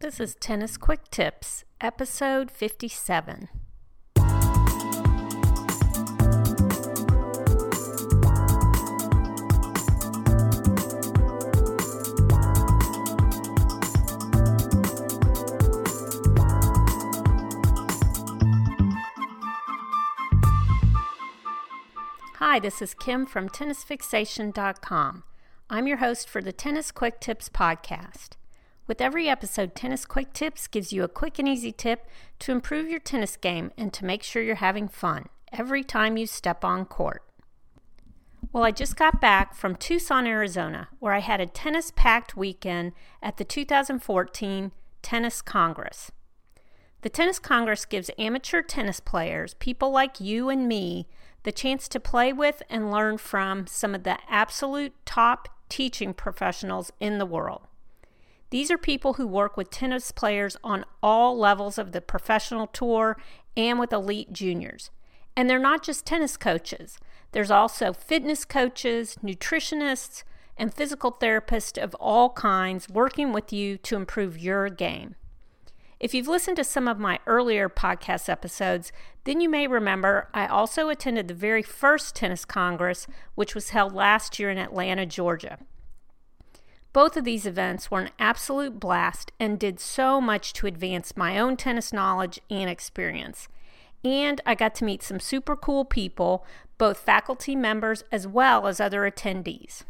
This is Tennis Quick Tips, episode 57. Hi, this is Kim from TennisFixation.com. I'm your host for the Tennis Quick Tips podcast. With every episode, Tennis Quick Tips gives you a quick and easy tip to improve your tennis game and to make sure you're having fun every time you step on court. Well, I just got back from Tucson, Arizona, where I had a tennis packed weekend at the 2014 Tennis Congress. The Tennis Congress gives amateur tennis players, people like you and me, the chance to play with and learn from some of the absolute top teaching professionals in the world. These are people who work with tennis players on all levels of the professional tour and with elite juniors. And they're not just tennis coaches, there's also fitness coaches, nutritionists, and physical therapists of all kinds working with you to improve your game. If you've listened to some of my earlier podcast episodes, then you may remember I also attended the very first tennis congress, which was held last year in Atlanta, Georgia. Both of these events were an absolute blast and did so much to advance my own tennis knowledge and experience. And I got to meet some super cool people, both faculty members as well as other attendees.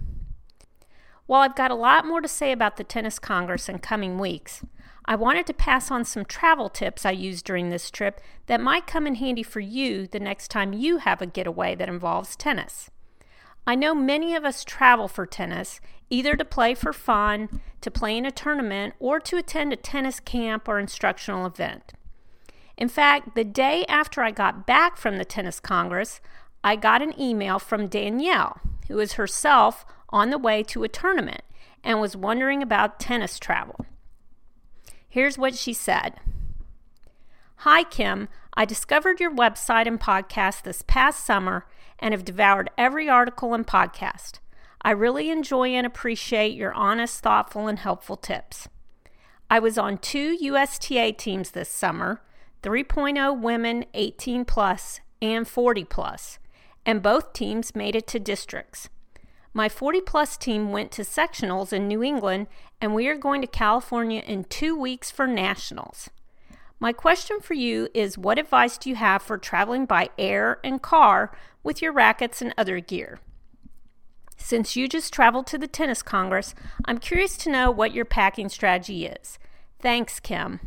While I've got a lot more to say about the Tennis Congress in coming weeks, I wanted to pass on some travel tips I used during this trip that might come in handy for you the next time you have a getaway that involves tennis. I know many of us travel for tennis, either to play for fun, to play in a tournament, or to attend a tennis camp or instructional event. In fact, the day after I got back from the Tennis Congress, I got an email from Danielle, who is herself on the way to a tournament and was wondering about tennis travel. Here's what she said Hi, Kim. I discovered your website and podcast this past summer and have devoured every article and podcast. I really enjoy and appreciate your honest, thoughtful, and helpful tips. I was on two USTA teams this summer 3.0 women 18 plus and 40 plus, and both teams made it to districts. My 40 plus team went to sectionals in New England, and we are going to California in two weeks for nationals. My question for you is what advice do you have for traveling by air and car with your rackets and other gear? Since you just traveled to the Tennis Congress, I'm curious to know what your packing strategy is. Thanks, Kim.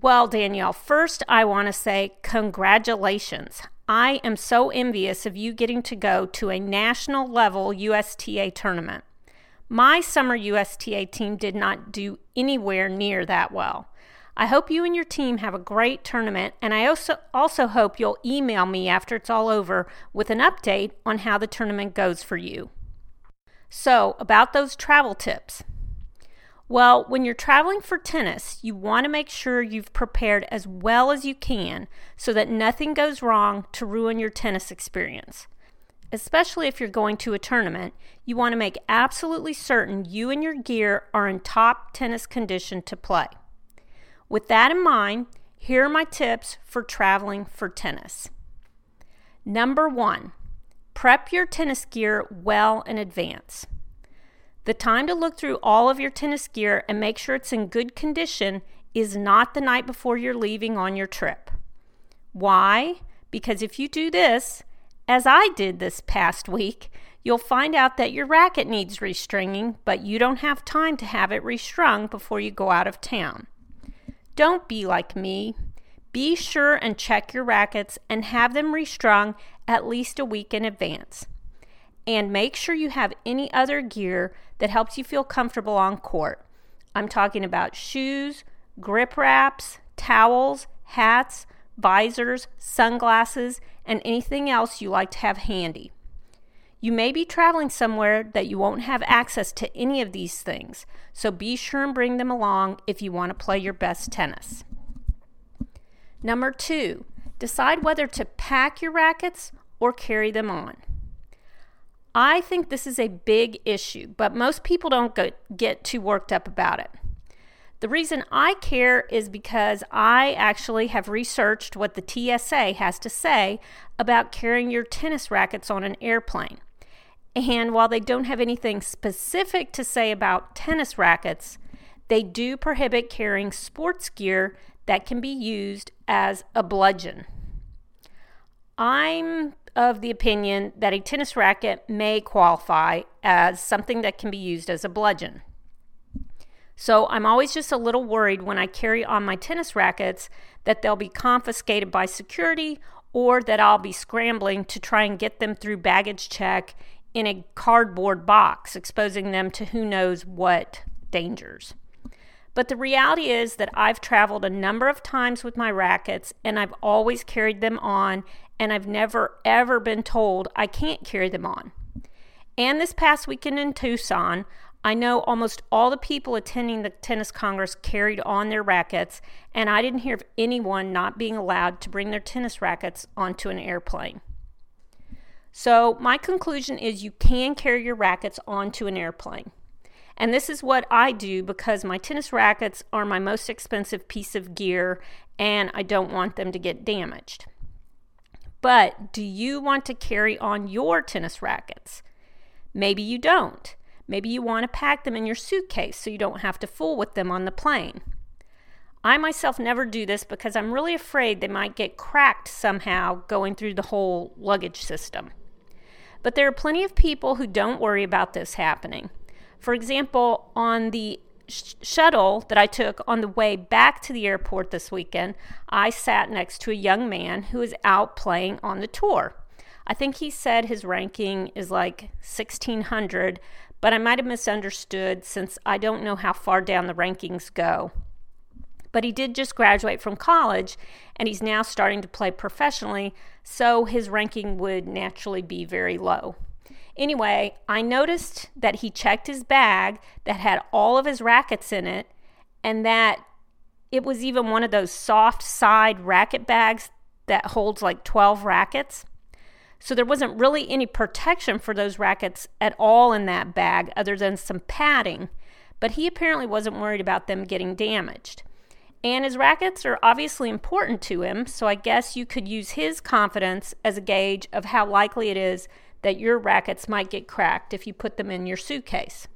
Well, Danielle, first I want to say congratulations. I am so envious of you getting to go to a national level USTA tournament. My summer USTA team did not do anywhere near that well. I hope you and your team have a great tournament, and I also, also hope you'll email me after it's all over with an update on how the tournament goes for you. So, about those travel tips. Well, when you're traveling for tennis, you want to make sure you've prepared as well as you can so that nothing goes wrong to ruin your tennis experience. Especially if you're going to a tournament, you want to make absolutely certain you and your gear are in top tennis condition to play. With that in mind, here are my tips for traveling for tennis. Number one, prep your tennis gear well in advance. The time to look through all of your tennis gear and make sure it's in good condition is not the night before you're leaving on your trip. Why? Because if you do this, as I did this past week, you'll find out that your racket needs restringing, but you don't have time to have it restrung before you go out of town. Don't be like me. Be sure and check your rackets and have them restrung at least a week in advance. And make sure you have any other gear that helps you feel comfortable on court. I'm talking about shoes, grip wraps, towels, hats, visors, sunglasses, and anything else you like to have handy. You may be traveling somewhere that you won't have access to any of these things, so be sure and bring them along if you want to play your best tennis. Number two, decide whether to pack your rackets or carry them on. I think this is a big issue, but most people don't get too worked up about it. The reason I care is because I actually have researched what the TSA has to say about carrying your tennis rackets on an airplane. And while they don't have anything specific to say about tennis rackets, they do prohibit carrying sports gear that can be used as a bludgeon. I'm of the opinion that a tennis racket may qualify as something that can be used as a bludgeon. So I'm always just a little worried when I carry on my tennis rackets that they'll be confiscated by security or that I'll be scrambling to try and get them through baggage check in a cardboard box, exposing them to who knows what dangers. But the reality is that I've traveled a number of times with my rackets and I've always carried them on, and I've never ever been told I can't carry them on. And this past weekend in Tucson, I know almost all the people attending the tennis congress carried on their rackets, and I didn't hear of anyone not being allowed to bring their tennis rackets onto an airplane. So, my conclusion is you can carry your rackets onto an airplane. And this is what I do because my tennis rackets are my most expensive piece of gear and I don't want them to get damaged. But do you want to carry on your tennis rackets? Maybe you don't. Maybe you want to pack them in your suitcase so you don't have to fool with them on the plane. I myself never do this because I'm really afraid they might get cracked somehow going through the whole luggage system. But there are plenty of people who don't worry about this happening. For example, on the sh- shuttle that I took on the way back to the airport this weekend, I sat next to a young man who is out playing on the tour. I think he said his ranking is like 1600, but I might have misunderstood since I don't know how far down the rankings go. But he did just graduate from college and he's now starting to play professionally, so his ranking would naturally be very low. Anyway, I noticed that he checked his bag that had all of his rackets in it and that it was even one of those soft side racket bags that holds like 12 rackets. So there wasn't really any protection for those rackets at all in that bag other than some padding, but he apparently wasn't worried about them getting damaged. And his rackets are obviously important to him, so I guess you could use his confidence as a gauge of how likely it is that your rackets might get cracked if you put them in your suitcase.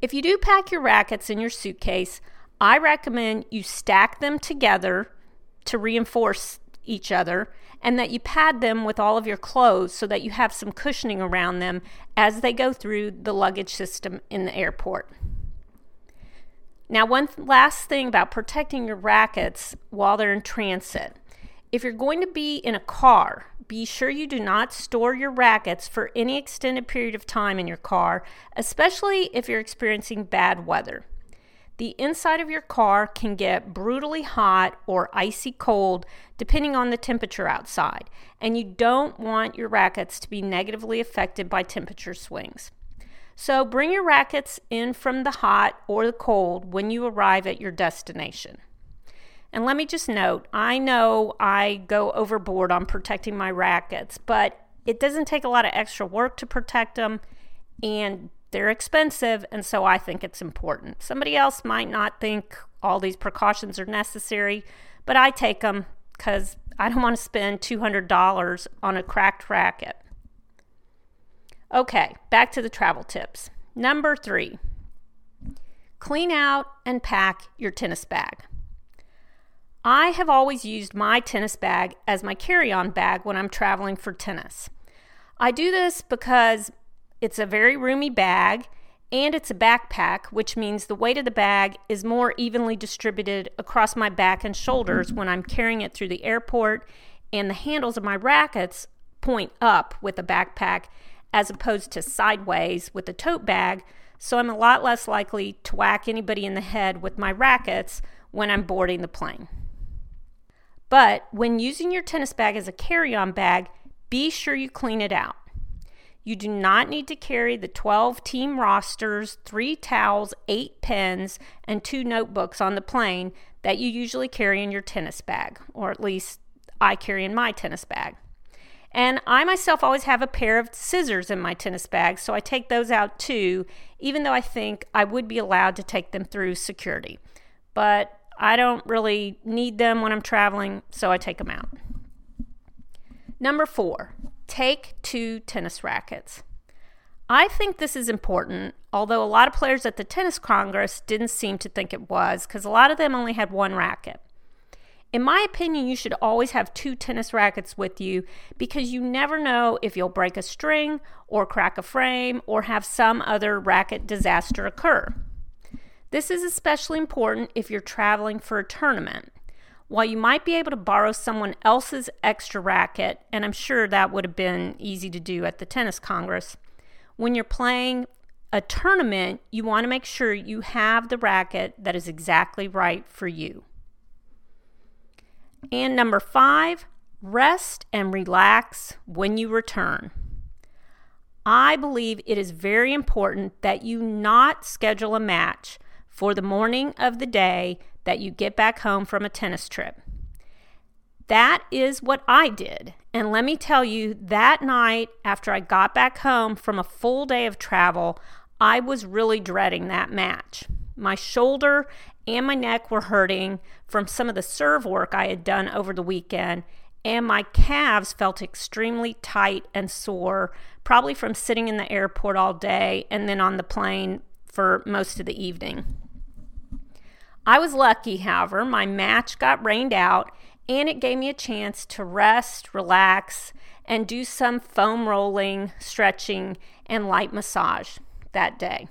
If you do pack your rackets in your suitcase, I recommend you stack them together to reinforce each other and that you pad them with all of your clothes so that you have some cushioning around them as they go through the luggage system in the airport. Now, one last thing about protecting your rackets while they're in transit. If you're going to be in a car, be sure you do not store your rackets for any extended period of time in your car, especially if you're experiencing bad weather. The inside of your car can get brutally hot or icy cold depending on the temperature outside, and you don't want your rackets to be negatively affected by temperature swings. So bring your rackets in from the hot or the cold when you arrive at your destination. And let me just note I know I go overboard on protecting my rackets, but it doesn't take a lot of extra work to protect them, and they're expensive, and so I think it's important. Somebody else might not think all these precautions are necessary, but I take them because I don't want to spend $200 on a cracked racket. Okay, back to the travel tips. Number three clean out and pack your tennis bag. I have always used my tennis bag as my carry on bag when I'm traveling for tennis. I do this because it's a very roomy bag and it's a backpack, which means the weight of the bag is more evenly distributed across my back and shoulders when I'm carrying it through the airport, and the handles of my rackets point up with a backpack as opposed to sideways with a tote bag, so I'm a lot less likely to whack anybody in the head with my rackets when I'm boarding the plane. But when using your tennis bag as a carry on bag, be sure you clean it out. You do not need to carry the 12 team rosters, three towels, eight pens, and two notebooks on the plane that you usually carry in your tennis bag, or at least I carry in my tennis bag. And I myself always have a pair of scissors in my tennis bag, so I take those out too, even though I think I would be allowed to take them through security. But I don't really need them when I'm traveling, so I take them out. Number four, take two tennis rackets. I think this is important, although a lot of players at the Tennis Congress didn't seem to think it was because a lot of them only had one racket. In my opinion, you should always have two tennis rackets with you because you never know if you'll break a string or crack a frame or have some other racket disaster occur. This is especially important if you're traveling for a tournament. While you might be able to borrow someone else's extra racket, and I'm sure that would have been easy to do at the Tennis Congress, when you're playing a tournament, you want to make sure you have the racket that is exactly right for you. And number five, rest and relax when you return. I believe it is very important that you not schedule a match for the morning of the day that you get back home from a tennis trip. That is what I did. And let me tell you, that night after I got back home from a full day of travel, I was really dreading that match. My shoulder and my neck were hurting from some of the serve work I had done over the weekend, and my calves felt extremely tight and sore, probably from sitting in the airport all day and then on the plane for most of the evening. I was lucky, however, my match got rained out and it gave me a chance to rest, relax, and do some foam rolling, stretching, and light massage that day.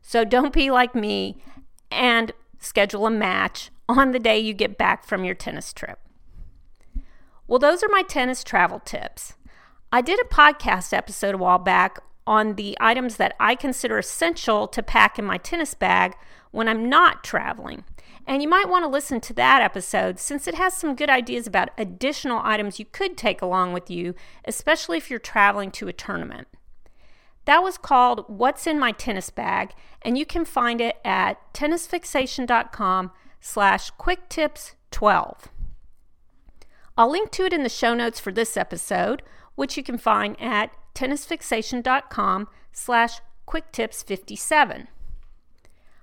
So don't be like me and schedule a match on the day you get back from your tennis trip. Well, those are my tennis travel tips. I did a podcast episode a while back on the items that I consider essential to pack in my tennis bag when I'm not traveling. And you might want to listen to that episode since it has some good ideas about additional items you could take along with you, especially if you're traveling to a tournament. That was called What's in My Tennis Bag, and you can find it at tennisfixation.com slash quicktips12. I'll link to it in the show notes for this episode, which you can find at tennisfixation.com slash quicktips57.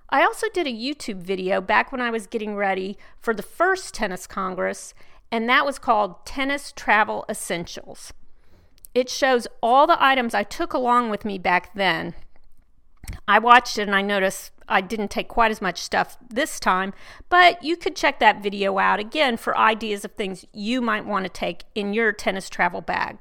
I also did a YouTube video back when I was getting ready for the first tennis congress, and that was called Tennis Travel Essentials. It shows all the items I took along with me back then. I watched it and I noticed I didn't take quite as much stuff this time, but you could check that video out again for ideas of things you might want to take in your tennis travel bag.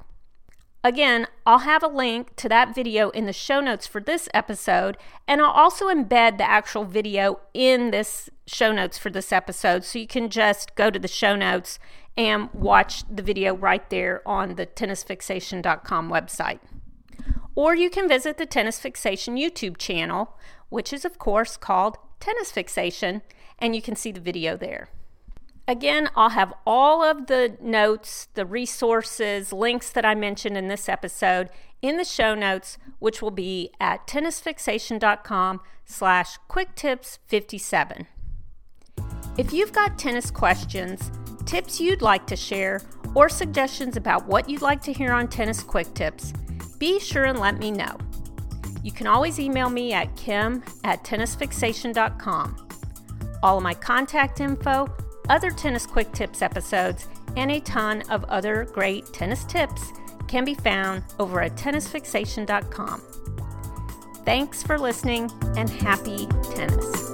Again, I'll have a link to that video in the show notes for this episode, and I'll also embed the actual video in this show notes for this episode so you can just go to the show notes and watch the video right there on the tennisfixation.com website. Or you can visit the Tennis Fixation YouTube channel, which is, of course, called Tennis Fixation, and you can see the video there. Again, I'll have all of the notes, the resources, links that I mentioned in this episode in the show notes, which will be at tennisfixation.com slash quicktips57. If you've got tennis questions, tips you'd like to share, or suggestions about what you'd like to hear on Tennis Quick Tips, be sure and let me know. You can always email me at kim at tennisfixation.com. All of my contact info other Tennis Quick Tips episodes, and a ton of other great tennis tips can be found over at tennisfixation.com. Thanks for listening and happy tennis.